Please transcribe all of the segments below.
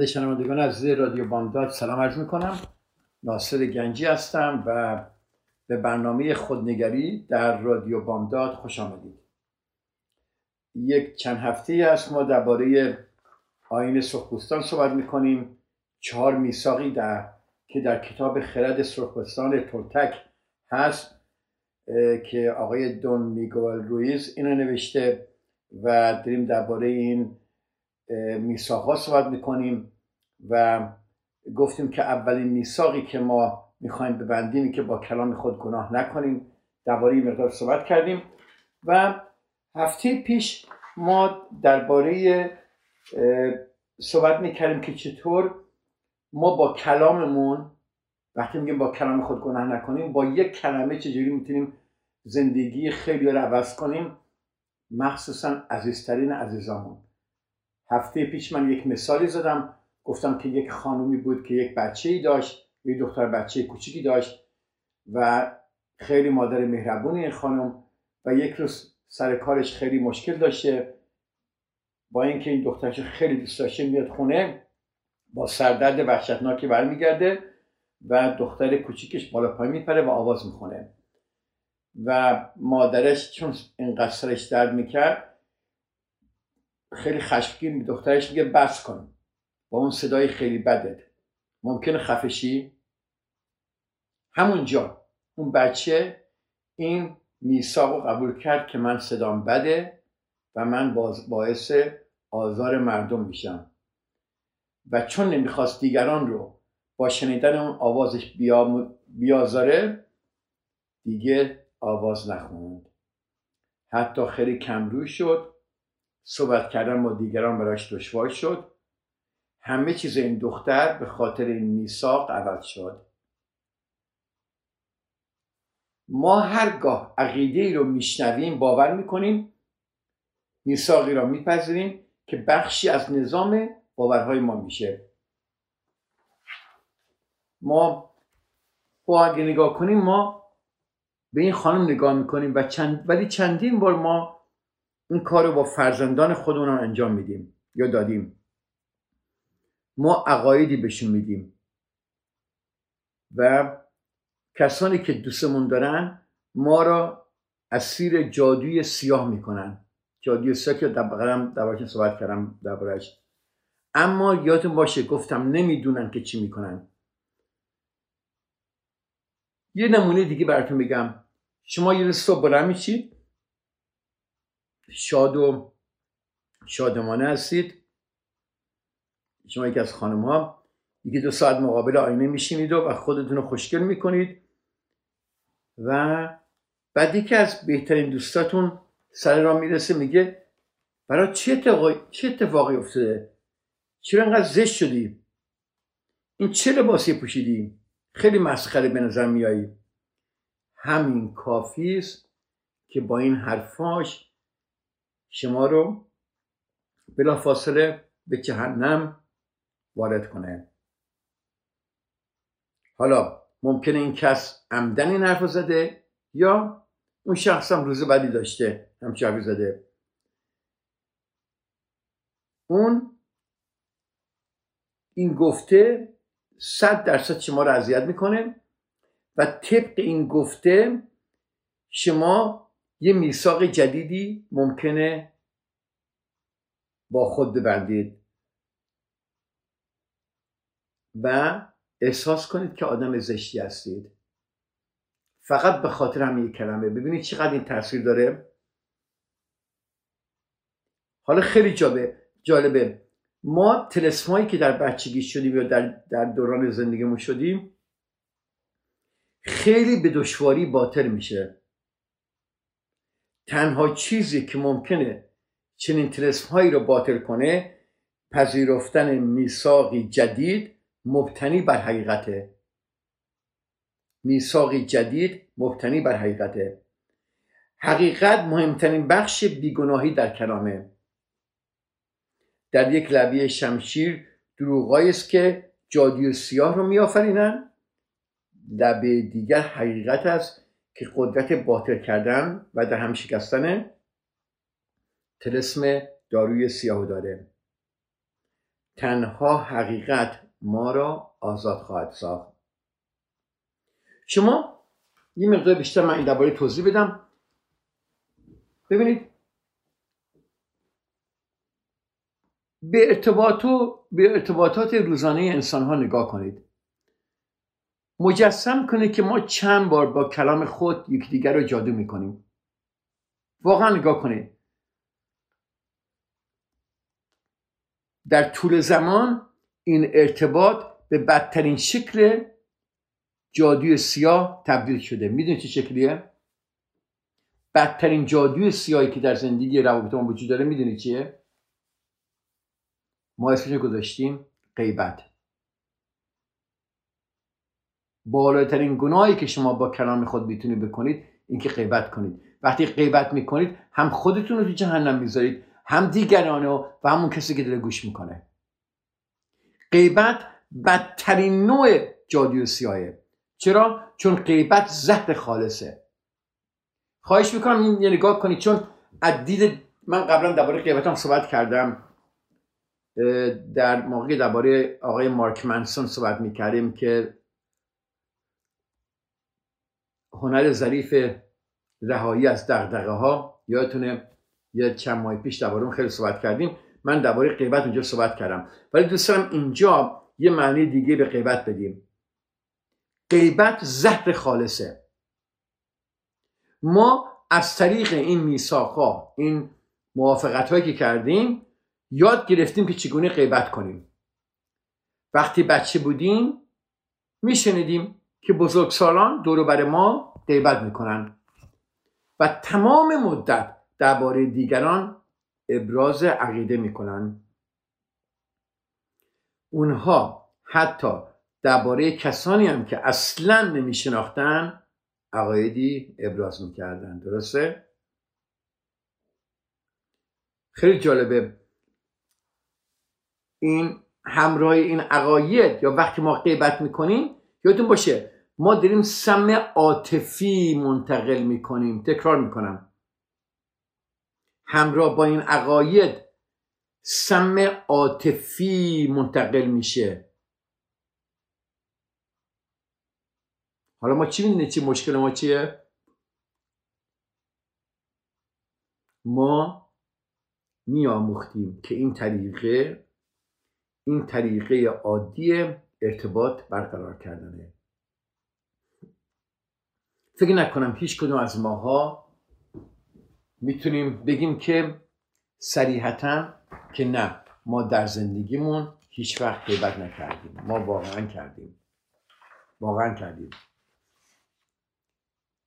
خدمت شنوندگان عزیز رادیو بامداد سلام عرض می‌کنم. ناصر گنجی هستم و به برنامه خودنگری در رادیو بامداد خوش آمدید. یک چند هفته است ما درباره آین سرخپوستان صحبت می‌کنیم. چهار میثاقی در که در کتاب خرد سرخپوستان تولتک هست که آقای دون میگوال رویز اینو نوشته و داریم درباره این میثاق صحبت می‌کنیم و گفتیم که اولین میثاقی که ما می‌خوایم ببندیم که با کلام خود گناه نکنیم. درباره این مقدار صحبت کردیم و هفته پیش ما درباره صحبت می‌کردیم که چطور ما با کلاممون وقتی میگیم با کلام خود گناه نکنیم با یک کلمه چجوری می‌تونیم زندگی خیلی رو عوض کنیم؟ مخصوصا عزیزترین عزیزامون. هفته پیش من یک مثالی زدم. گفتم که یک خانومی بود که یک بچه ای داشت یک دختر بچه کوچیکی داشت و خیلی مادر مهربونی این خانم و یک روز سر کارش خیلی مشکل داشته. با اینکه این دخترش خیلی دوست داشته میاد خونه با سردرد وحشتناکی برمیگرده و دختر کوچیکش بالا پای میپره و آواز می‌خونه. و مادرش چون اینقدر سرش درد می‌کرد خیلی خشمگین به دخترش میگه بس کن. با اون صدای خیلی بدت. ممکنه خفشی؟ همونجا. اون بچه این میثاق قبول کرد که من صدام بده و من باعث آزار مردم میشم. و چون نمی‌خواست دیگران رو با شنیدن اون آوازش بیازاره دیگه آواز نخوند. حتی خیلی کمروی شد. صحبت کردن با دیگران براش دشوار شد. همه چیز این دختر به خاطر این میثاق عوض شد. ما هرگاه عقیده ای رو میشنویم باور می‌کنیم میثاقی را میپذیریم که بخشی از نظام باورهای ما میشه. ما با اگه نگاه کنیم ما به این خانم نگاه می‌کنیم و چند ولی چندین بار ما این کار رو با فرزندان خودمون انجام میدیم یا دادیم. ما عقایدی بهشون میدیم. و کسانی که دوستمون دارن ما را اسیر جادوی سیاه می‌کنن. جادوی سیاه که در دربارش صحبت کردم دربارش اما یادتون باشه گفتم نمی‌دونن که چی می‌کنن. یه نمونه دیگه براتون بگم. شما یه صبح بلند شاد و شادمانه هستید. شما یکی از خانم ها یکی دو ساعت مقابل آینه میشینید و خودتون رو خوشگل می‌کنید. و بعد یکی از بهترین دوستاتون سر را می‌رسه میگه برای چه اتفاقی, چه اتفاقی افتاده؟ چرا انقدر زشت شدی؟ این چه لباسی پوشیدی؟ خیلی مسخره به نظر میایی همین کافی است که با این حرفاش شما رو بلافاصله به جهنم وارد کنه. حالا ممکنه این کس عمدن این حرف زده یا اون شخص هم روز بدی داشته همچه زده. اون این گفته صد درصد شما رو اذیت می‌کنه و طبق این گفته شما یه میثاق جدیدی ممکنه با خود ببندید. و احساس کنید که آدم زشتی هستید. فقط به خاطر همین کلمه. ببینید چقدر این تاثیر داره. حالا خیلی جالبه جالبه. ما تلسمایی که در بچگی شدیم یا در, در دوران زندگیمون شدیم خیلی به دشواری باطل میشه. تنها چیزی که ممکنه چنین تلسم هایی رو باطل کنه پذیرفتن میثاقی جدید مبتنی بر حقیقته. میثاقی جدید مبتنی بر حقیقته. حقیقت مهمترین بخش بیگناهی در کلامه. در یک لبی شمشیر دروغایی است که جادی و سیاه رو میآفرینند لبه دیگر حقیقت است که قدرت باطل کردن و در هم شکستن تلسم داروی سیاه داره. تنها حقیقت ما را آزاد خواهد ساخت. شما یه مقدار بیشتر من این درباره توضیح بدم. ببینید به ارتباط به ارتباطات روزانه انسان ها نگاه کنید. مجسم کنید که ما چند بار با کلام خود یکدیگر رو جادو می‌کنیم. واقعا نگاه کنید در طول زمان این ارتباط به بدترین شکل جادوی سیاه تبدیل شده. می‌دونید چه شکلیه؟ بدترین جادوی سیاهی که در زندگی روابط ما وجود داره می‌دونید چیه؟ ما اسمش گذاشتیم غیبت. بالاترین گناهی که شما با کلام خود می‌تونید بکنید اینکه غیبت کنید. وقتی غیبت می‌کنید هم خودتون رو تو جهنم می‌ذارید هم دیگران و همون کسی که داره گوش می‌کنه. غیبت بدترین نوع جادوی سیاهه. چرا؟ چون غیبت زهر خالصه. خواهش می‌کنم این یه نگاه کنید چون از من قبلا درباره غیبت هم صحبت کردم. در موقع درباره آقای مارک منسون صحبت می‌کردیم که هنر ظریف رهایی از دغدغه ها یادتونه یه چند ماه پیش درباره خیلی صحبت کردیم. من درباره غیبت اونجا صحبت کردم. ولی دوست دارم اینجا یه معنی دیگه به غیبت بدیم. غیبت زهر خالصه. ما از طریق این میساقا این موافقت هایی که کردیم یاد گرفتیم که چگونه غیبت کنیم. وقتی بچه بودیم میشنیدیم که بزرگسالان دور بر ما غیبت می‌کنن و تمام مدت درباره دیگران ابراز عقیده می‌کنن اونها حتی درباره کسانی هم که اصلا نمیشناختن عقایدی ابراز می‌کردن درسته؟ خیلی جالبه. این همراه این عقاید یا وقتی ما غیبت می‌کنیم یادتون باشه ما داریم سم عاطفی منتقل می‌کنیم. تکرار می‌کنم. همراه با این عقاید سم عاطفی منتقل میشه. حالا ما چی می‌دونیم چی مشکل ما چیه؟ ما میآموختیم که این طریقه این طریقه عادی ارتباط برقرار کردنه. فکر نکنم هیچ کدوم از ماها می‌تونیم بگیم که صریحتا که نه ما در زندگیمون هیچ وقت غیبت نکردیم. ما واقعا کردیم. واقعا کردیم.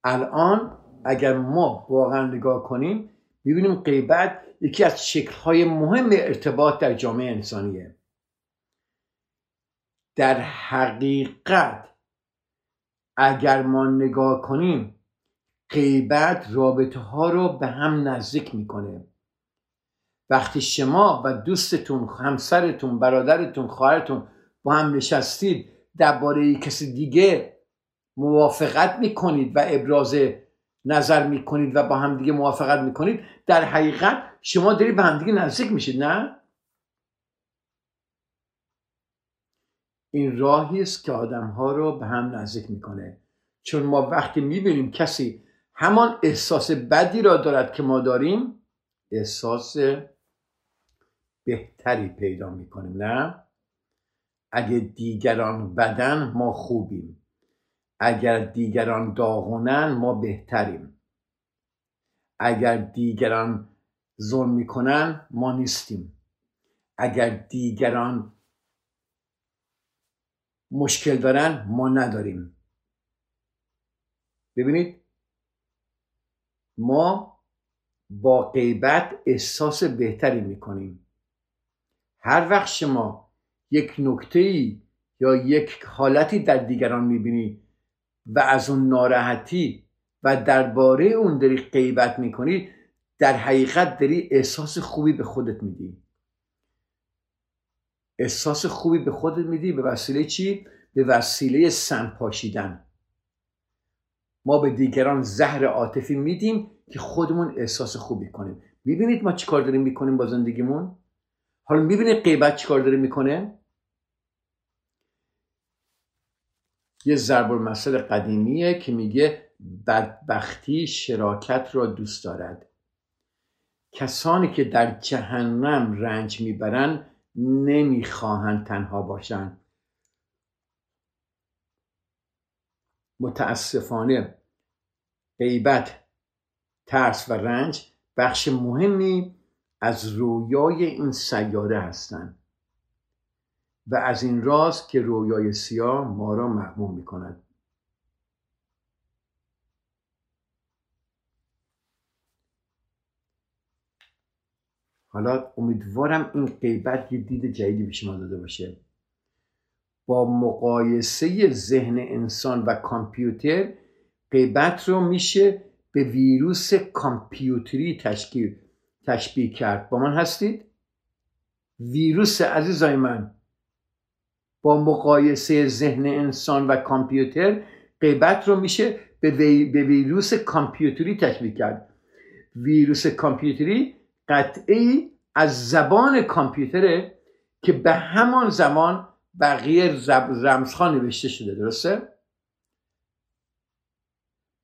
الان اگر ما واقعا نگاه کنیم ببینیم غیبت یکی از شکلهای مهم ارتباط در جامعه انسانیه. در حقیقت اگر ما نگاه کنیم غیبت رابطه ها رو به هم نزدیک می‌کنه. وقتی شما و دوستتون همسرتون برادرتون خواهرتون با هم نشستید درباره کسی دیگه موافقت می‌کنید و ابراز نظر می‌کنید و با هم دیگه موافقت می‌کنید در حقیقت شما دارید به هم دیگه نزدیک میشید نه؟ این راهی است که آدم ها رو به هم نزدیک می‌کنه. چون ما وقتی می‌بینیم کسی همان احساس بدی را دارد که ما داریم احساس بهتری پیدا می‌کنیم نه؟ اگه دیگران بدن ما خوبیم. اگر دیگران داغونن ما بهتریم. اگر دیگران ظلم می‌کنن ما نیستیم. اگر دیگران مشکل دارن ما نداریم. ببینید ما با غیبت احساس بهتری می‌کنیم. هر وقت شما یک نکته ای یا یک حالتی در دیگران می‌بینی و از اون ناراحتی و درباره اون داری غیبت می‌کنی در حقیقت داری احساس خوبی به خودت میدی. احساس خوبی به خودت میدی؟ به وسیله چی؟ به وسیله سنپاشیدن ما به دیگران زهر عاطفی میدیم که خودمون احساس خوبی کنیم. می‌بینید ما چیکار داریم می‌کنیم با زندگیمون؟ حالا می‌بینید غیبت چیکار داره می‌کنه؟ یه ضرب المثل قدیمیه که میگه بدبختی شراکت را دوست دارد. کسانی که در جهنم رنج می‌برند نمی‌خواهند تنها باشند. متاسفانه غیبت ترس و رنج بخش مهمی از رویای این سیاره هستند و از این راز که رویای سیاه ما را محموم می کند حالا امیدوارم این غیبت یه دید جدیدی به شما داده باشه. با مقایسه ذهن انسان و کامپیوتر غیبت رو میشه به ویروس کامپیوتری تشکیل تشبیه کرد. با من هستید؟ ویروس عزیزای من با مقایسه ذهن انسان و کامپیوتر غیبت رو میشه به, به ویروس کامپیوتری تشبیه کرد. ویروس کامپیوتری قطعی از زبان کامپیوتره که به همان زمان بقیه رمزها نوشته شده درسته؟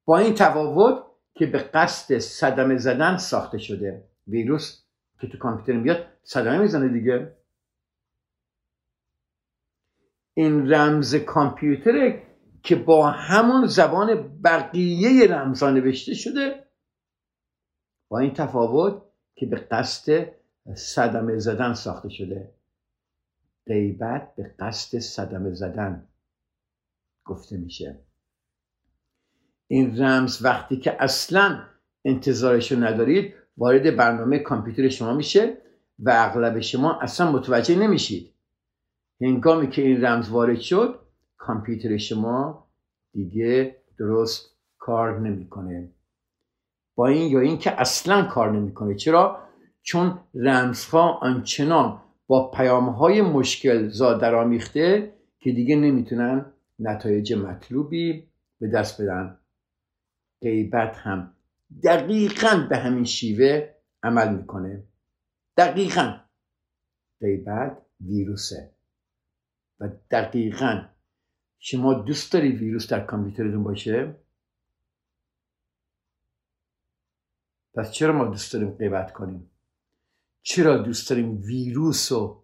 با این تفاوت که به قصد صدمه زدن ساخته شده ویروس که تو کامپیوتر میاد صدمه می‌زنه دیگه این رمز کامپیوتره که با همون زبان بقیه رمزها نوشته شده با این تفاوت که به قصد صدمه زدن ساخته شده. غیبت به قصد صدمه زدن گفته میشه. این رمز وقتی که اصلا انتظارش رو ندارید وارد برنامه کامپیوتر شما میشه و اغلب شما اصلا متوجه نمیشید. هنگامی که این رمز وارد شد کامپیوتر شما دیگه درست کار نمی‌کنه. با این یا اینکه اصلا کار نمی‌کنه. چرا؟ چون رمزها آنچنان با پیامهای مشکل زاد آمیخته که دیگه نمی‌تونن نتایج مطلوبی به دست بدن. غیبت هم دقیقا به همین شیوه عمل می‌کنه. دقیقا. غیبت ویروسه. و دقیقا. شما دوست داری ویروس در کامپیوترتون باشه؟ پس چرا ما دوست داریم غیبت کنیم؟ چرا دوست داریم ویروس و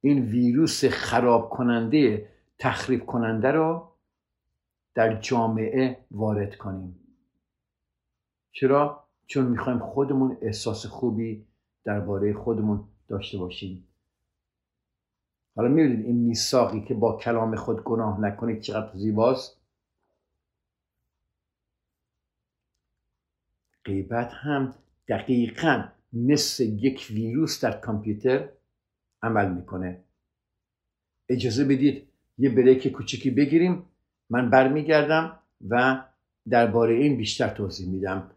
این ویروس خراب کننده تخریب کننده رو در جامعه وارد کنیم؟ چرا؟ چون می‌خوایم خودمون احساس خوبی درباره خودمون داشته باشیم. حالا می‌بینید این میثاقی که با کلام خود گناه نکنید چقدر زیباست؟ غیبت هم دقیقا مثل یک ویروس در کامپیوتر عمل می‌کنه. اجازه بدید یه بریک کوچکی بگیریم. من برمیگردم و درباره این بیشتر توضیح میدم.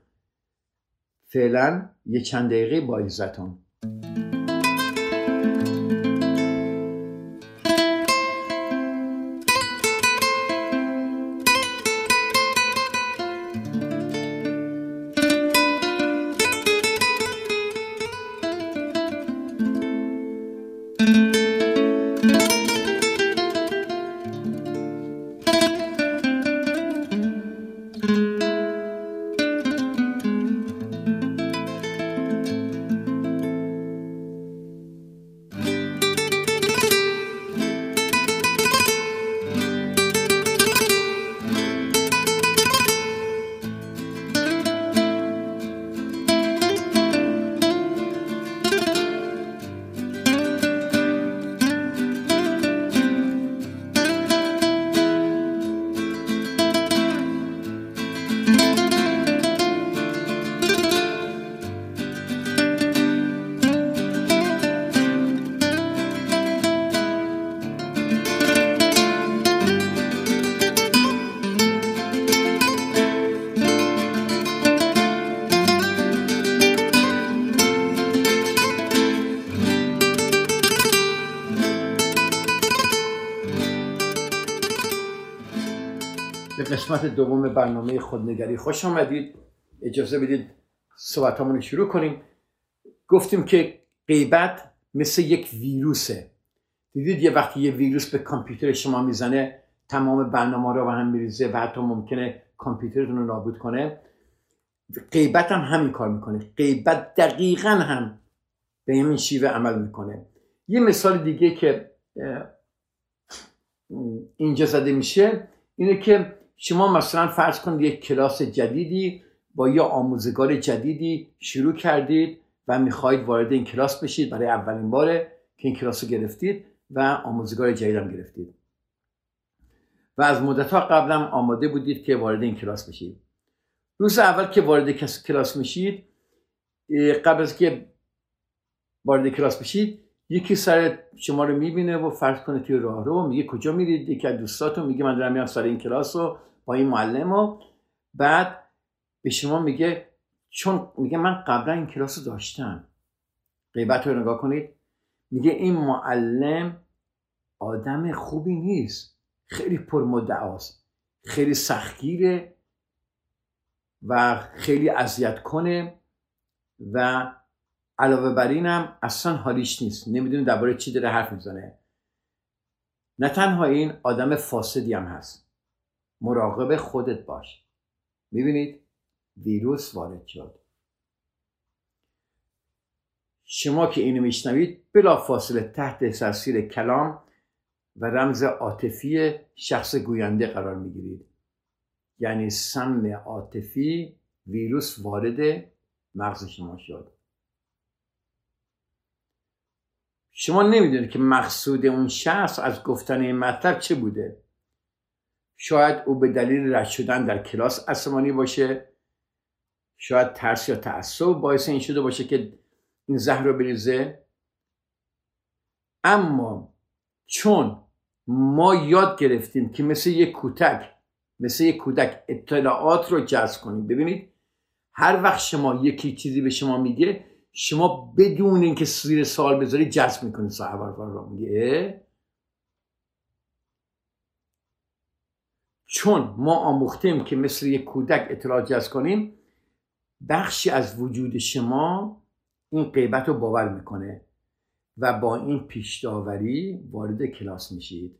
فعلا یه چند دقیقه با عزتون. دوم برنامه خودنگری. خوش آمدید. اجازه بدید صحبت رو شروع کنیم. گفتیم که غیبت مثل یک ویروسه. دیدید یه وقتی یه ویروس به کامپیوتر شما می‌زنه تمام برنامه رو به هم میریزه و حتی ممکنه کامپیوترتون رو نابود کنه. غیبت هم همین کار می‌کنه. غیبت دقیقا هم به همین شیوه عمل می‌کنه. یه مثال دیگه که اینجا زده میشه اینه که شما مثلا فرض کنید یک کلاس جدیدی با یه آموزگار جدیدی شروع کردید و می‌خواهید وارد این کلاس بشید برای اولین باره که این کلاس رو گرفتید و آموزگار جدیدم گرفتید. و از مدت ها قبلم آماده بودید که وارد این کلاس بشید. روز اول که وارد کلاس میشید قبل از که وارد کلاس بشید یکی سر شما رو می‌بینه و فرض کنه توی راه رو میگه کجا میرید؟ یکی از دوستاتون میگه من دارم میام سر این کلاس رو. این معلم و بعد به شما میگه چون میگه من قبلا این کلاس رو داشتم. غیبت رو نگاه کنید. میگه این معلم آدم خوبی نیست. خیلی پرمدعاست خیلی سختگیره و خیلی اذیت کنه و علاوه بر اینم اصلا حالیش نیست. نمی‌دونه درباره چی داره حرف می‌زنه. نه تنها این آدم فاسدی هم هست. مراقب خودت باش. می‌بینید؟ ویروس وارد شد. شما که اینو میشنوید بلا فاصله تحت تاثیر کلام و رمز عاطفی شخص گوینده قرار می‌گیرید. یعنی سم عاطفی ویروس وارد مغز شما شد. شما نمی‌دونید که مقصود اون شخص از گفتن این مطلب چه بوده. شاید او به دلیل رد شدن در کلاس عصبانی باشه شاید ترس یا تعصب باعث این شده باشه که این زهر رو بریزه. اما چون ما یاد گرفتیم که مثل یک کودک مثل یک کودک اطلاعات رو جذب کنیم. ببینید هر وقت شما یکی چیزی به شما میگه شما بدون اینکه زیر سوال بذاری جذب می‌کنید صاحب رو میگه. چون ما آموختیم که مثل یک کودک اطلاعات جذب کنیم بخشی از وجود شما این غیبت رو باور می‌کنه و با این پیش وارد کلاس میشید.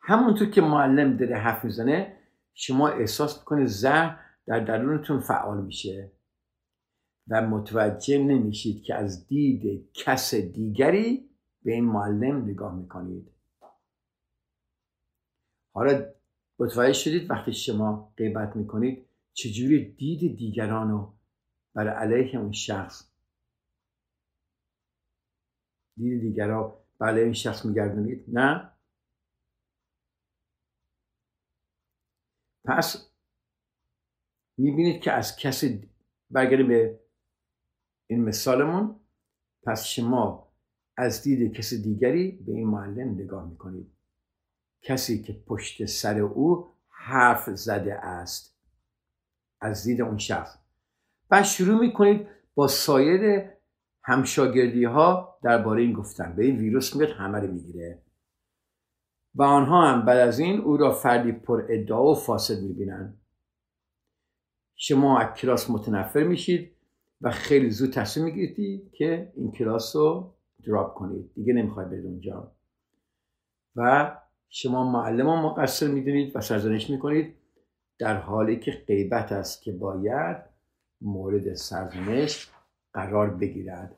همونطور که معلم داره حرف می‌زنه شما احساس می‌کنه زهر در درونتون فعال میشه و متوجه نمیشید که از دید کس دیگری به این معلم نگاه می‌کنید. حالا متوجه شدید وقتی شما غیبت می‌کنید چجوری دید دیگران رو برای علیه اون شخص؟ دید دیگران برای این شخص میگردونید؟ نه؟ پس می‌بینید که از کسی برگردیم به این مثالمون. پس شما از دید کسی دیگری به این معلم نگاه می‌کنید. کسی که پشت سر او حرف زده است. از دید اون شخص. و شروع می‌کنید با سایر همشاگردی ها درباره این گفتن. به این ویروس میاد همه رو می‌گیره. و آنها هم بعد از این او را فردی پر ادعا و فاسد می‌بینند. شما از کلاس متنفر میشید و خیلی زود تصمیم می‌گیرید که این کلاس رو دراپ کنید. دیگه نمی‌خواید برید اونجا. و شما معلم ها مقصر می‌دونید و سرزنش می‌کنید در حالی که غیبت است که باید مورد سرزنش قرار بگیرد.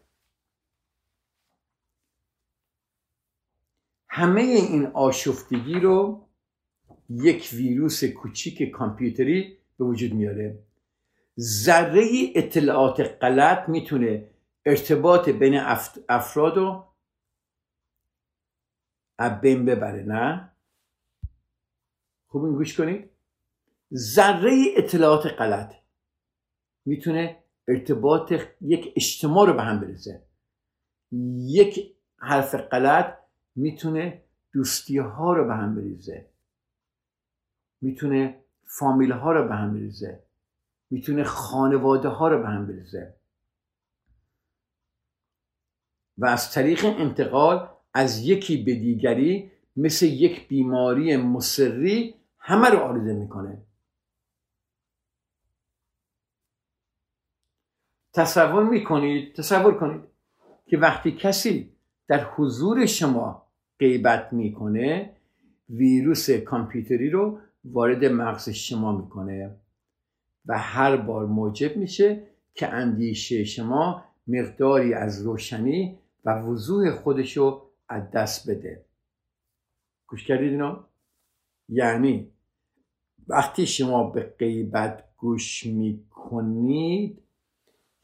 همه این آشفتگی رو یک ویروس کوچیک کامپیوتری به وجود میاره. ذره اطلاعات غلط می‌تونه ارتباط بین افراد رو بین ببره نه؟ خوب این گوش کنید ذره اطلاعات غلط می‌تونه ارتباط یک اجتماع رو به هم بریزه یک حرف غلط می‌تونه دوستی ها رو به هم بریزه. می‌تونه فامیل ها رو به هم بریزه. می‌تونه خانواده ها رو به هم بریزه. و از طریق انتقال از یکی به دیگری مثل یک بیماری مصری همه رو آلوده می‌کنه. تصور می‌کنید تصور کنید که وقتی کسی در حضور شما غیبت می‌کنه ویروس کامپیوتری رو وارد مغز شما می‌کنه و هر بار موجب میشه که اندیشه شما مقداری از روشنی و وضوح خودش رو از دست بده. گوش کردید اینو؟ یعنی وقتی شما به غیبت گوش می‌کنید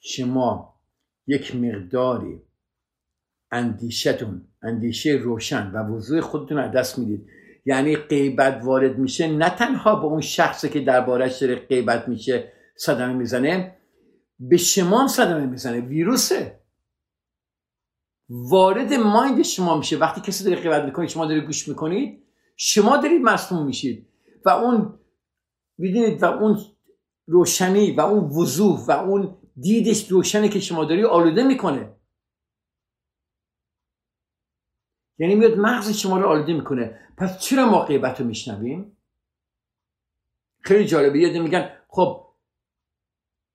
شما یک مقداری اندیشتون اندیشه روشن و وضوح خودتون از دست می‌دید. یعنی غیبت وارد میشه نه تنها به اون شخصی که دربارش داره غیبت میشه صدمه می‌زنه به شما صدمه می‌زنه. ویروسه. وارد مایند شما میشه. وقتی کسی داره غیبت می‌کنه شما داره گوش می‌کنید شما دارید مصموم میشید. و اون می‌دونید و اون روشنی و اون وضوح و اون دیدش روشنی که شما داری آلوده می‌کنه. یعنی میاد مغز شما رو آلوده می‌کنه. پس چرا ما غیبت رو میشنویم؟ خیلی جالبه. یه میگن خب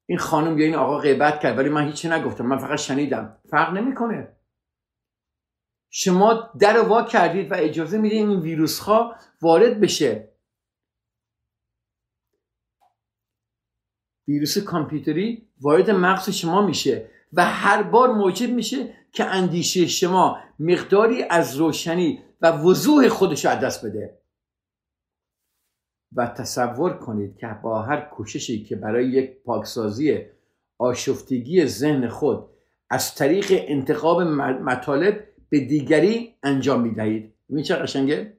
این خانم یا این آقا غیبت کرد ولی من هیچی نگفتم. من فقط شنیدم. فرق نمی‌کنه. شما در وا کردید و اجازه می‌دید این ویروس ها وارد بشه. ویروس کامپیوتری وارد مغز شما میشه و هر بار موجب میشه که اندیشه شما مقداری از روشنی و وضوح خودش از دست بده. و تصور کنید که با هر کوششی که برای یک پاکسازی آشفتگی ذهن خود از طریق انتخاب مطالب به دیگری انجام می‌دهید. این چه قشنگه؟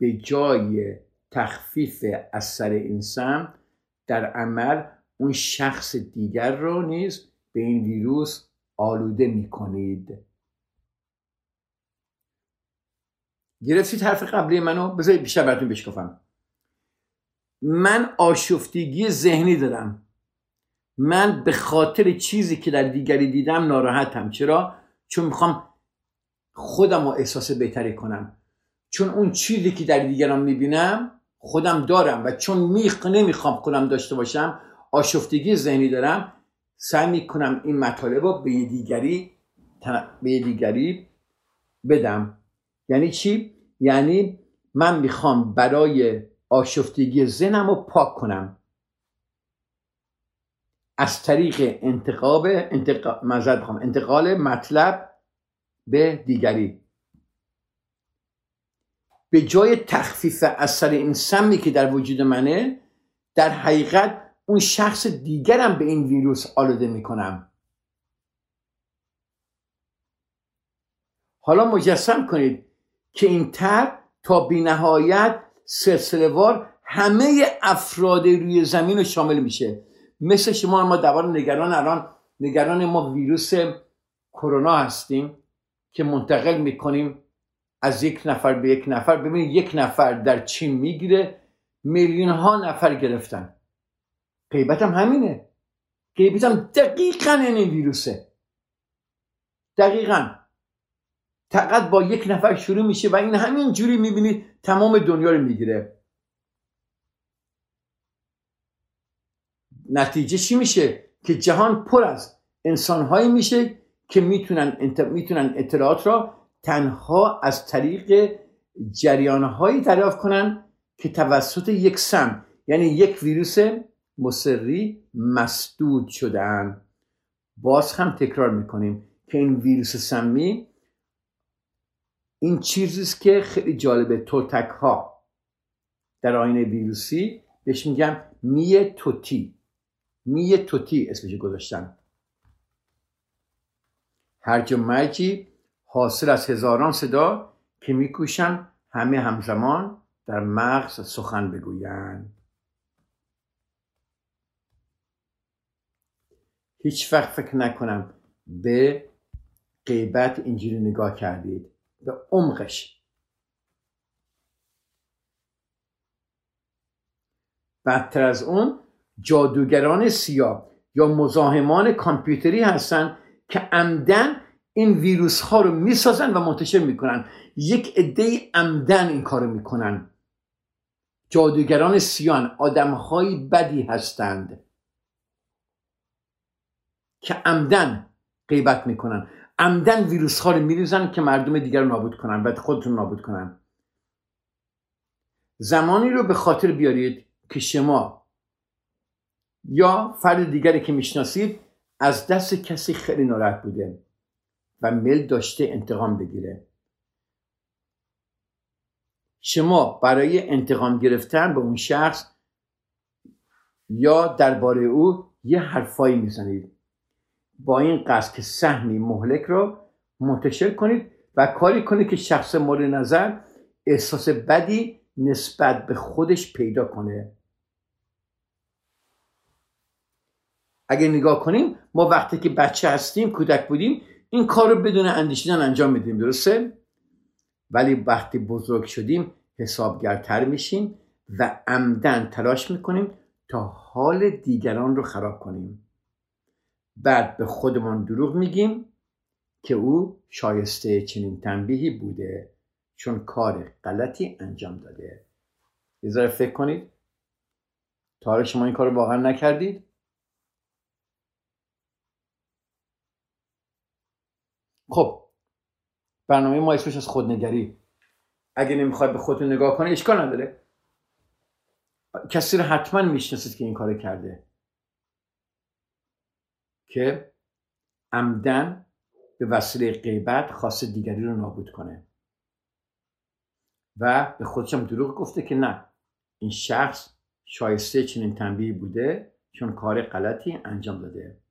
به جای تخفیف این سم در عمل اون شخص دیگر رو نیز به این ویروس آلوده می کنید گرفتید حرف قبلی منو؟ بذارید بیشتر براتون بشکافم. من آشفتگی ذهنی دارم. من به خاطر چیزی که در دیگری دیدم ناراحتم. چرا؟ چون می‌خوام خودم رو احساس بهتری کنم. چون اون چیزی که در دیگران می‌بینم خودم دارم و چون میخ نمی‌خوام خودم داشته باشم آشفتگی ذهنی دارم سعی می‌کنم این مطالب رو به دیگری به دیگری بدم. یعنی چی؟ یعنی من می‌خوام برای آشفتگی ذهنم رو پاک کنم. از طریق انتقاب انتقال, انتقال مطلب به دیگری. به جای تخفیف اثر این سمی که در وجود منه در حقیقت اون شخص دیگرم به این ویروس آلوده می‌کنم. حالا مجسم کنید که این تر تا بینهایت سلسله وار همه افراد روی زمین رو شامل میشه. مثل شما ما دوار نگران الان نگران ما ویروس کرونا هستیم که منتقل می‌کنیم از یک نفر به یک نفر. ببینید یک نفر در چین می‌گیره میلیون ها نفر گرفتن. غیبت هم همینه. غیبت هم دقیقا این ویروسه. دقیقا. فقط با یک نفر شروع میشه و این همین جوری می‌بینید تمام دنیا رو می‌گیره. نتیجه چی میشه؟ که جهان پر از انسانهایی میشه که می‌تونن, می‌تونن اطلاعات را تنها از طریق جریانهایی دریافت کنن که توسط یک سم یعنی یک ویروس مصری مسدود شدن. باز هم تکرار می‌کنیم که این ویروس سمی این چیزیست که خیلی جالبه. تولتک ها در آینه ویروسی بهش میگم می توتی می توتی اسمش گذاشتن. هرج و مرجی حاصل از هزاران صدا که میکوشن همه همزمان در مغز سخن بگویند. هیچ وقت فکر نکنم به غیبت اینجوری نگاه کردید. به عمقش. بدتر از اون جادوگران سیاه یا مزاحمان کامپیوتری هستن که عمدن این ویروس ها رو می‌سازن و منتشر می‌کنن. یک عده عمدن این کارو می‌کنن. جادوگران سیان آدمهای بدی هستند که عمدن غیبت می‌کنن. عمدن ویروس ها رو میریزن که مردم دیگر رو نابود کنن و خودتون نابود کنن. زمانی رو به خاطر بیارید که شما یا فرد دیگری که می‌شناسید از دست کسی خیلی ناراحت بوده و میل داشته انتقام بگیره. شما برای انتقام گرفتن به اون شخص یا درباره او یه حرفایی می‌زنید. با این قصد که سهمی مهلک رو منتشر کنید و کاری کنید که شخص مورد نظر احساس بدی نسبت به خودش پیدا کنه. اگه نگاه کنیم ما وقتی که بچه هستیم کودک بودیم این کار رو بدون اندیشیدن انجام میدیم درسته؟ ولی وقتی بزرگ شدیم حسابگرتر میشیم و عمدن تلاش می‌کنیم تا حال دیگران رو خراب کنیم. بعد به خودمان دروغ میگیم که او شایسته چنین تنبیهی بوده چون کار غلطی انجام داده. یه فکر کنید. تا شما این کار رو واقعا نکردید؟ خب برنامه ما اسمش از خودنگری. اگه نمی‌خواد به خودتون نگاه کنه اشکال نداره. کسی رو حتما می‌شناسید که این کار کرده. که عمدن به وسیله غیبت خاص دیگری رو نابود کنه. و به خودشم دروغ گفته که نه این شخص شایسته چنین تنبیهی بوده چون کار غلطی انجام داده.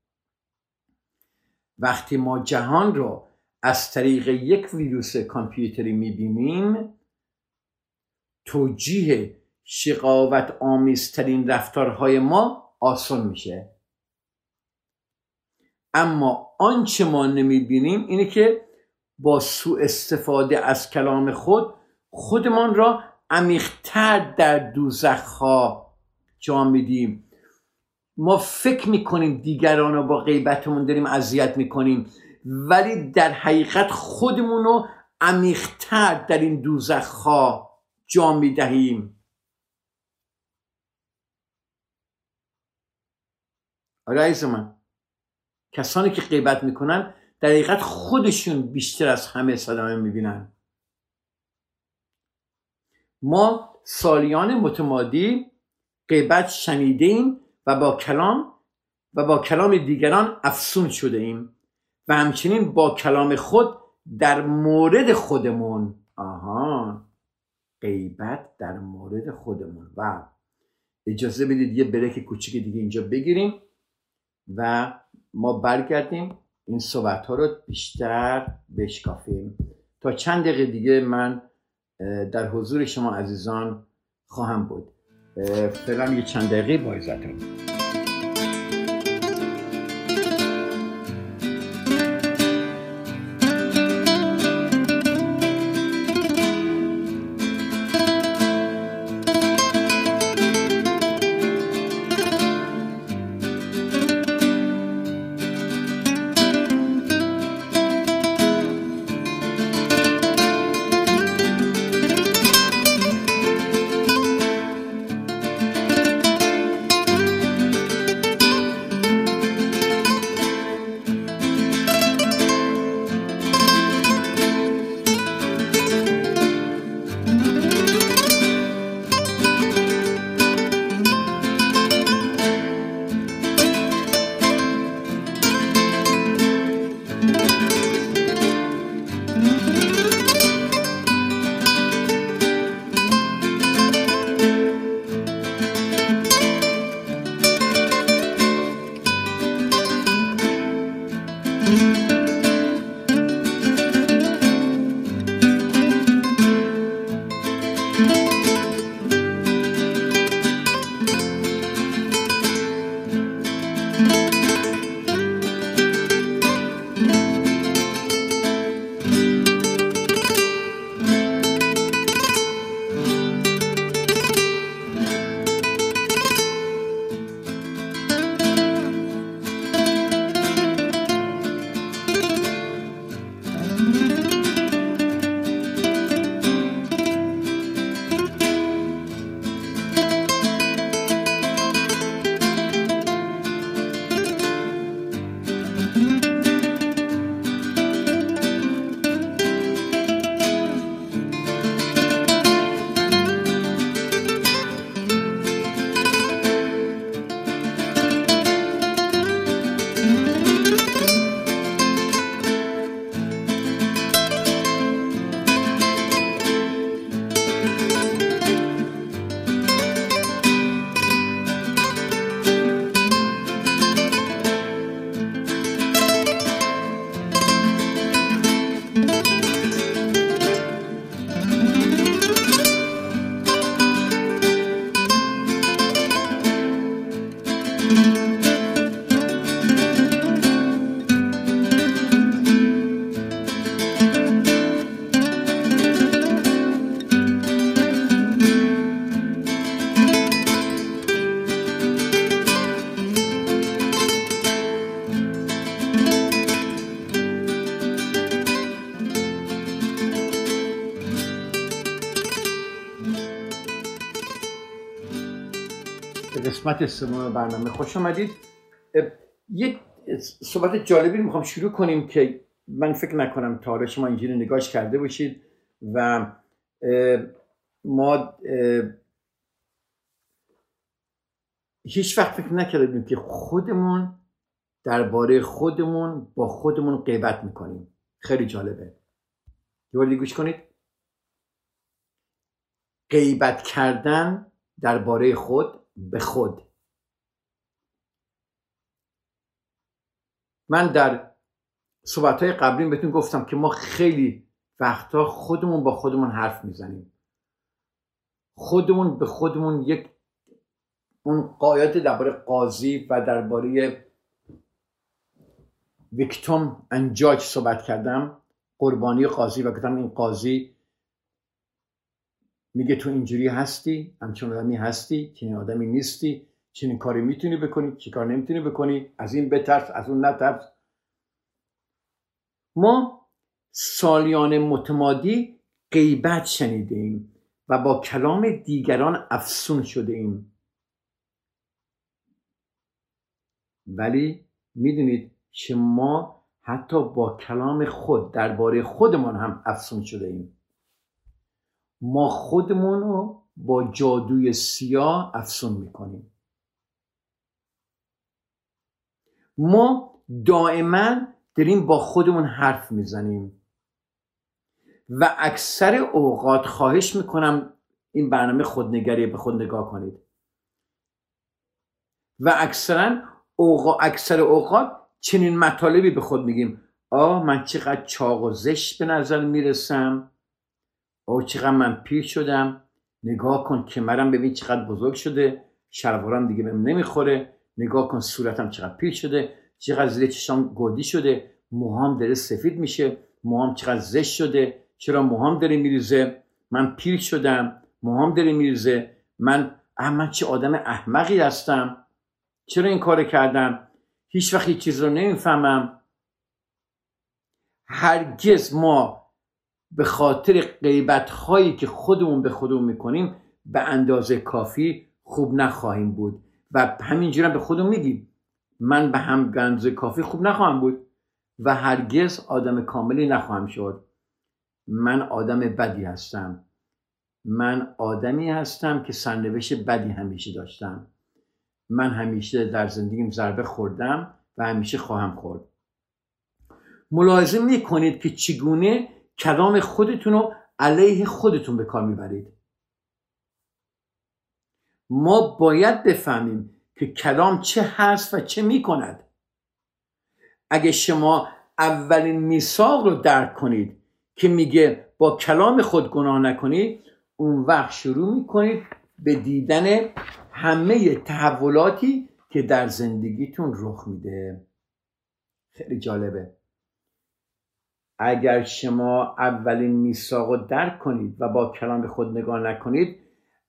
وقتی ما جهان رو از طریق یک ویروس کامپیوتری می‌بینیم توجیه شقاوت آمیزترین رفتارهای ما آسان میشه. اما آنچه ما نمی‌بینیم اینه که با سوء استفاده از کلام خود خودمان را عمیقتر در دوزخها جا میدیم. ما فکر می‌کنیم دیگران رو با غیبتمون داریم اذیت می‌کنیم ولی در حقیقت خودمون رو عمیقتر در این دوزخها جا می‌دهیم. آره من کسانی که غیبت می‌کنن در حقیقت خودشون بیشتر از همه صدمه می‌بینن. ما سالیان متمادی غیبت شنیدیم و با کلام و با کلام دیگران افسون شده ایم و همچنین با کلام خود در مورد خودمون. آها. غیبت در مورد خودمون. و اجازه بدید یه بریک کوچیک دیگه اینجا بگیریم و ما برگردیم. این صحبت ها رو بیشتر بشکافیم. تا چند دقیقه دیگه من در حضور شما عزیزان خواهم بود. فعلا یه چند دقیقه با قسمت سوم برنامه خوش آمدید یک صحبت جالبی می‌خوام شروع کنیم که من فکر نکنم تا حالا شما اینجوری نگاش کرده باشید و ما هیچ وقت فکر نکردیم که خودمون درباره خودمون با خودمون غیبت می‌کنیم. خیلی جالبه. یه گوش کنید. غیبت کردن درباره خود به خود من در صحبت های قبلی بهتون گفتم که ما خیلی وقتا خودمون با خودمون حرف می‌زنیم. خودمون به خودمون یک اون قایت درباره قاضی و درباره ویکتوم انجاج صحبت کردم. قربانی قاضی و گفتم این قاضی میگه تو اینجوری هستی همچون آدمی هستی چنین آدمی نیستی چنین کاری می‌تونی بکنی چی کار نمی‌تونی بکنی؟ از این بترس از اون نترس. ما سالیان متمادی غیبت شنیده ایم و با کلام دیگران افسون شده ایم ولی می‌دونید که ما حتی با کلام خود درباره خودمان هم افسون شده ایم ما خودمون رو با جادوی سیاه افسون می‌کنیم. ما دائما داریم با خودمون حرف می‌زنیم. و اکثر اوقات خواهش می‌کنم این برنامه خودنگری به خود نگاه کنید. و اکثرا اوقات اکثر اوقات چنین مطالبی به خود میگیم. آه من چقدر چاق و زشت به نظر می‌رسم. آه چقدر من پیر شدم. نگاه کن کمرم ببین چقدر بزرگ شده. شلوارم دیگه بهم نمی‌خوره. نگاه کن صورتم چقدر پیر شده. چقدر زیر چشام گودی شده. موهام داره سفید میشه. موهام چقدر زشت شده. چرا موهام داره میریزه؟ من پیر شدم. موهام داره میریزه. من من چه آدم احمقی هستم. چرا این کار کردم؟ هیچ وقت چیز رو نمی‌فهمم. هرگز ما به خاطر قیبت هایی که خودمون به خودمون می‌کنیم به اندازه کافی خوب نخواهیم بود. و همینجور به خودمون میگیم. من به هم گنز کافی خوب نخواهم بود. و هرگز آدم کاملی نخواهم شد. من آدم بدی هستم. من آدمی هستم که سرنوشت بدی همیشه داشتم. من همیشه در زندگیم ضربه خوردم و همیشه خواهم خورد. ملاحظه می‌کنید که چگونه کلام خودتون رو علیه خودتون به کار می‌برید. ما باید بفهمیم که کلام چه هست و چه می‌کند. اگه شما اولین میثاق رو درک کنید که میگه با کلام خود گناه نکنید اون وقت شروع می‌کنید به دیدن همه تحولاتی که در زندگیتون رخ میده. خیلی جالبه. اگر شما اولین میثاق رو درک کنید و با کلام خود نگاه نکنید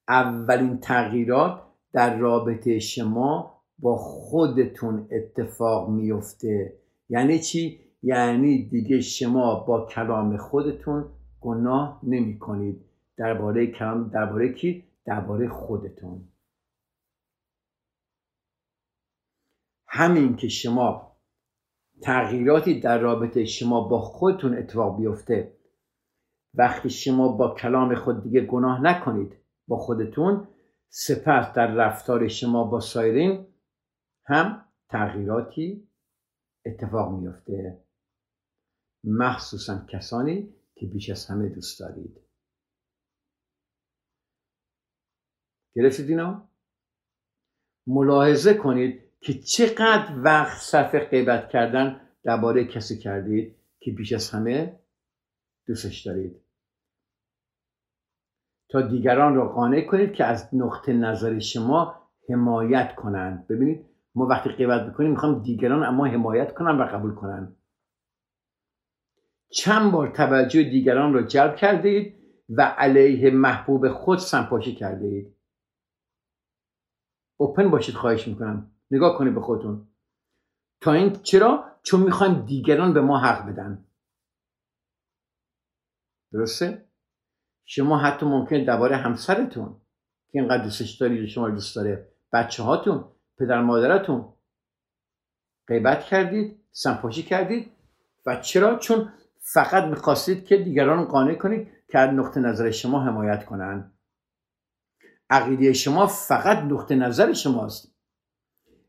اولین تغییرات در رابطه شما با خودتون اتفاق میفته. یعنی چی؟ یعنی دیگه شما با کلام خودتون گناه نمی کنید درباره کلام درباره کی؟ درباره خودتون. همین که شما تغییراتی در رابطه شما با خودتون اتفاق بیفته. وقتی شما با کلام خود دیگه گناه نکنید با خودتون سپس در رفتار شما با سایرین هم تغییراتی اتفاق میفته مخصوصا کسانی که بیش از همه دوست دارید. گرفتید اینا ملاحظه کنید که چقدر وقت صرف غیبت کردن درباره کسی کردید که بیش از همه دوستش دارید. تا دیگران را قانع کنید که از نقطه نظر شما حمایت کنند. ببینید ما وقتی غیبت می‌کنیم می‌خوام دیگران اما حمایت کنن و قبول کنن. چند بار توجه دیگران را جلب کرده اید و علیه محبوب خود سنپاشی کرده اید اوپن باشید خواهش می‌کنم. نگاه کنید به خودتون. تا این چرا؟ چون می‌خوایم دیگران به ما حق بدن. درسته؟ شما حتی ممکن درباره همسرتون که اینقدر دوستش دارید شما دوست داره بچه هاتون پدر مادرتون غیبت کردید سنپاشی کردید. و چرا؟ چون فقط می‌خواستید که دیگران قانع کنید که نقطه نظر شما حمایت کنند عقیده شما فقط نقطه نظر شماست.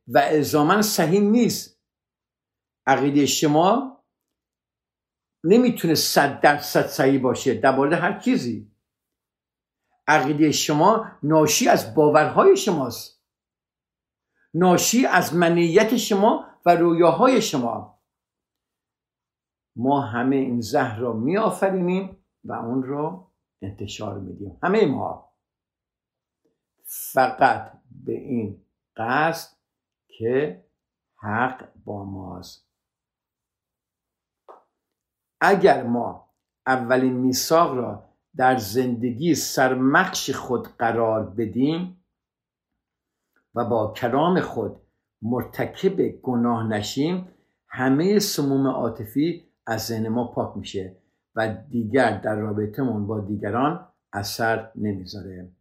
و الزاما صحیح نیست. عقیده شما نمی‌تونه صد درصد صحیح باشه در مورد هر چیزی. عقیده شما ناشی از باورهای شماست. ناشی از منیت شما و رویاهای شما. ما همه این زهر را میآفرینیم و اون را انتشار میدیم. همه ما. فقط به این قصد که حق با ماست. اگر ما اولین میثاق را در زندگی سرمخش خود قرار بدیم و با کلام خود مرتکب گناه نشیم همه سموم عاطفی از ذهن ما پاک میشه و دیگر در رابطمون با دیگران اثر نمی‌ذاره.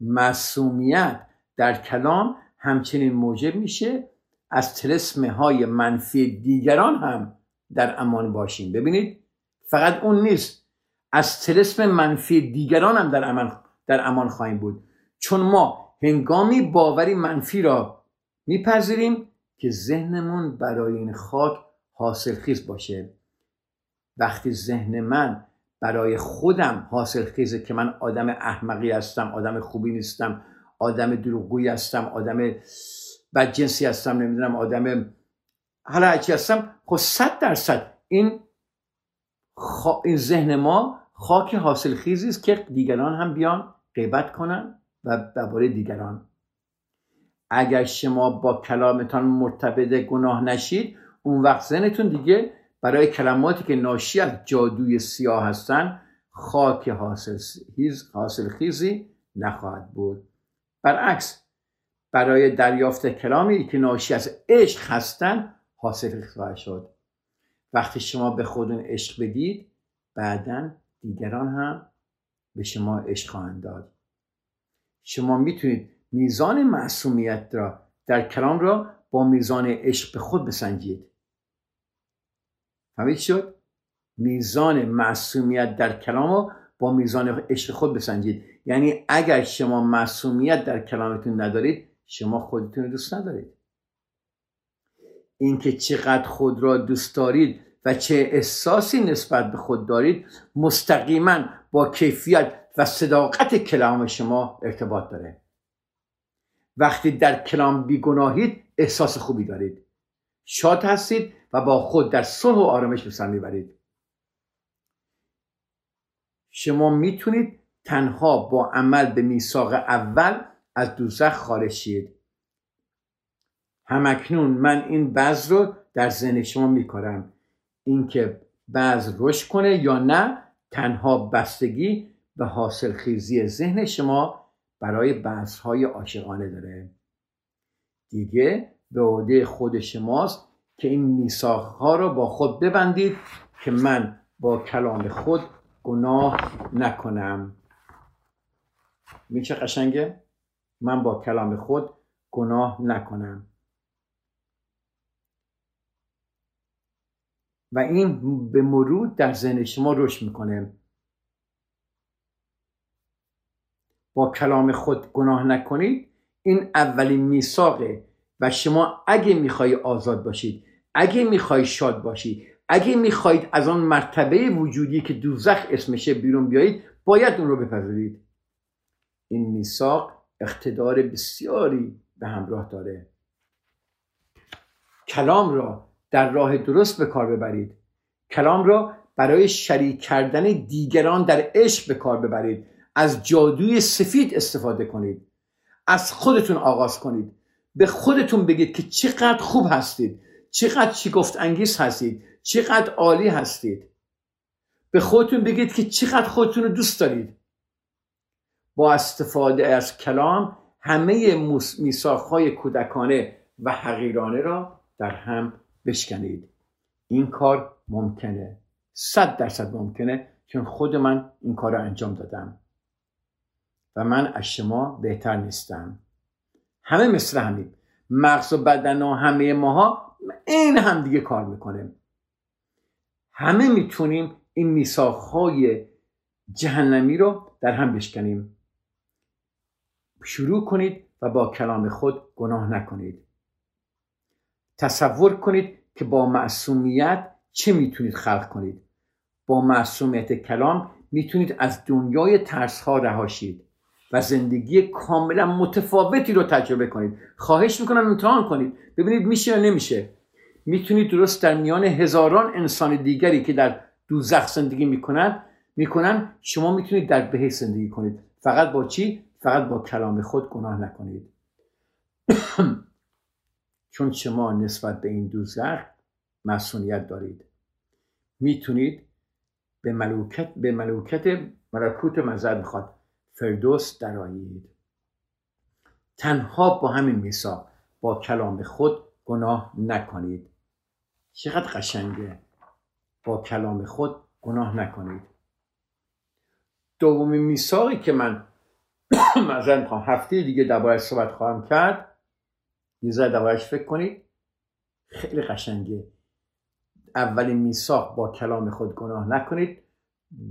معصومیت در کلام همچنین موجب میشه از تلسمه های منفی دیگران هم در امان باشیم. ببینید فقط اون نیست از تلسم منفی دیگران هم در امان, در امان خواهیم بود. چون ما هنگامی باوری منفی را میپذیریم که ذهنمون برای این خاک حاصل خیز باشه. وقتی ذهن من برای خودم حاصل خیزه که من آدم احمقی هستم آدم خوبی نیستم آدم دروغگویی هستم آدم بدجنسی هستم نمی‌دونم آدم حالا هرچی هستم. خب صد درصد این این ذهن ما خاک حاصل خیزی است که دیگران هم بیان غیبت کنن و درباره دیگران. اگر شما با کلامتان مرتبط گناه نشید اون وقت ذهنتون دیگه برای کلماتی که ناشی از جادوی سیاه هستن خاک حاصل, حاصل خیزی نخواهد بود. برعکس برای دریافت کلامی که ناشی از عشق هستن حاصل خواهد شد. وقتی شما به خودون عشق بدید بعدا دیگران هم به شما عشق خواهند داد. شما می‌تونید میزان معصومیت را در کلام را با میزان عشق به خود بسنجید. فهمید شد؟ میزان معصومیت در کلام را با میزان عشق خود بسنجید. یعنی اگر شما معصومیت در کلامتون ندارید شما خودتون دوست ندارید. اینکه چقدر خود را دوست دارید و چه احساسی نسبت به خود دارید مستقیما با کیفیت و صداقت کلام شما ارتباط داره. وقتی در کلام بیگناهید احساس خوبی دارید. شاد هستید و با خود در صلح و آرامش به می‌برید. شما می‌تونید تنها با عمل به میثاق اول از دوزخ خارج شید. همکنون من این بعض رو در ذهن شما می‌کنم اینکه بعض رشد کنه یا نه تنها بستگی به حاصل خیزی ذهن شما برای بحث های عاشقانه داره. دیگه به عهده خود شماست که این میساخ ها رو با خود ببندید که من با کلام خود گناه نکنم. میشه قشنگه؟ من با کلام خود گناه نکنم. و این به مرور در ذهن شما رشد می‌کنه. با کلام خود گناه نکنید. این اولین میثاقه. و شما اگه می‌خوای آزاد باشید اگه می‌خوای شاد باشید اگه می‌خواهید از آن مرتبه وجودی که دوزخ اسمشه بیرون بیایید باید اون رو بپذیرید. این میثاق اقتدار بسیاری به همراه داره. کلام را در راه درست به کار ببرید. کلام را برای شریک کردن دیگران در عشق به کار ببرید. از جادوی سفید استفاده کنید. از خودتون آغاز کنید. به خودتون بگید که چقدر خوب هستید. چقدر چی گفت انگیز هستید. چقدر عالی هستید. به خودتون بگید که چقدر خودتون رو دوست دارید. با استفاده از کلام همه میساخهای کودکانه و حقیرانه را در هم بشکنید. این کار ممکنه. صد درصد ممکنه چون خود من این کار رو انجام دادم. و من از شما بهتر نیستم. همه مثل همیم. مغز و بدن و همه ماها این هم دیگه کار می‌کنه. همه می‌تونیم این میساخهای جهنمی رو در هم بشکنیم. شروع کنید و با کلام خود گناه نکنید. تصور کنید که با معصومیت چه می‌تونید خلق کنید. با معصومیت کلام می‌تونید از دنیای ترس ها رهاشید و زندگی کاملا متفاوتی رو تجربه کنید. خواهش می‌کنم امتحان کنید. ببینید میشه یا نمیشه. می‌تونید درست در میان هزاران انسان دیگری که در دوزخ زندگی می‌کنند می‌کنن شما می‌تونید در بهش زندگی کنید. فقط با چی؟ فقط با کلام خود گناه نکنید. چون شما نسبت به این دوزخ مسئولیت دارید. می‌تونید به ملوکت به ملوکت ملکوت مذر می‌خواد فردوس درایید تنها با همین میسا با کلام خود گناه نکنید. چقدر قشنگه. با کلام خود گناه نکنید. دومین میثاقی که من مثلا می‌خوام هفته دیگه دربارهش صحبت خواهم کرد. یه ذره دربارهش فکر کنید. خیلی قشنگه. اولین میثاق با کلام خود گناه نکنید.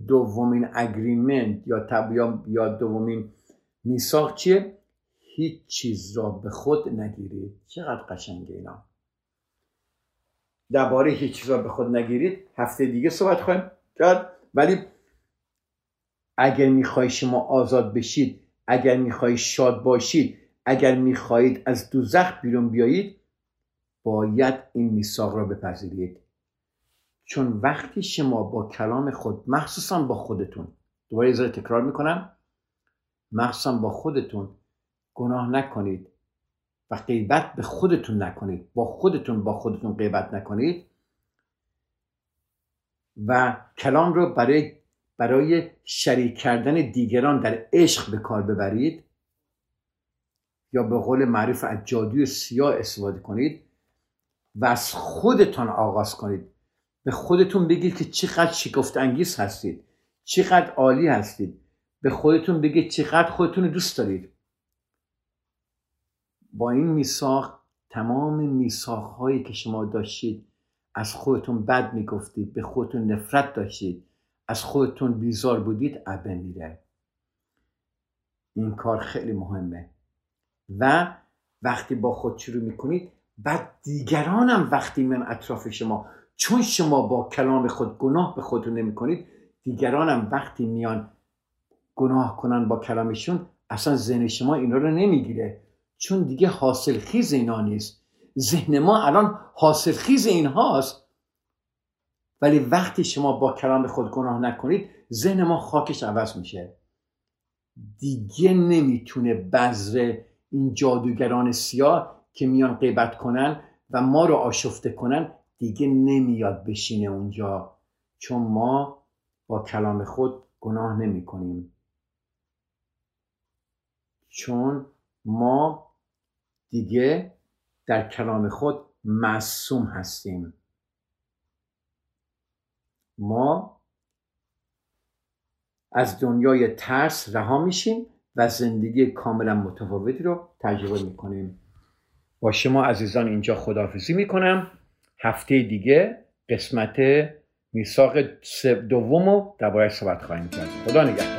دومین اگریمنت یا تبیا یا دومین میثاق چیه؟ هیچ چیز را به خود نگیرید. چقدر قشنگه اینا. درباره هیچ چیز را به خود نگیرید. هفته دیگه صحبت خواهیم کرد. ولی اگر می‌خوای شما آزاد بشید اگر می‌خوای شاد باشید اگر می‌خواهید از دوزخ بیرون بیایید باید این میثاق را بپذیرید. چون وقتی شما با کلام خود مخصوصا با خودتون دوباره یه تکرار می‌کنم مخصوصا با خودتون گناه نکنید و غیبت به خودتون نکنید با خودتون با خودتون غیبت نکنید و کلام رو برای برای شریک کردن دیگران در عشق به کار ببرید یا به قول معروف از جادوی سیاه استفاده کنید و از خودتان آغاز کنید. به خودتون بگید که چقدر شکفت انگیز هستید چقدر عالی هستید. به خودتون بگید چقدر خودتون دوست دارید. با این میثاق تمام میثاق هایی که شما داشتید از خودتون بد می‌گفتید به خودتون نفرت داشتید. از خودتون بیزار بودید ابه میره. این کار خیلی مهمه. و وقتی با خود شروع می‌کنید بعد دیگرانم وقتی من اطراف شما چون شما با کلام خود گناه به خودتون نمی کنید دیگرانم وقتی میان گناه کنن با کلامشون اصلا ذهن شما اینا رو نمی‌گیره. چون دیگه حاصل خیز اینا نیست. ذهن ما الان حاصل خیز اینهاست. ولی وقتی شما با کلام خود گناه نکنید ذهن ما خاکش عوض میشه. دیگه نمی‌تونه بذر این جادوگران سیاه که میان غیبت کنن و ما رو آشفته کنن دیگه نمیاد بشینه اونجا. چون ما با کلام خود گناه نمی کنیم چون ما دیگه در کلام خود معصوم هستیم. ما از دنیای ترس رها میشیم و زندگی کاملا متفاوتی رو تجربه می‌کنیم. با شما عزیزان اینجا خداحافظی می‌کنم. هفته دیگه قسمت میثاق دوم رو درباره صحبت خواهیم کرد. خدا نگهدار.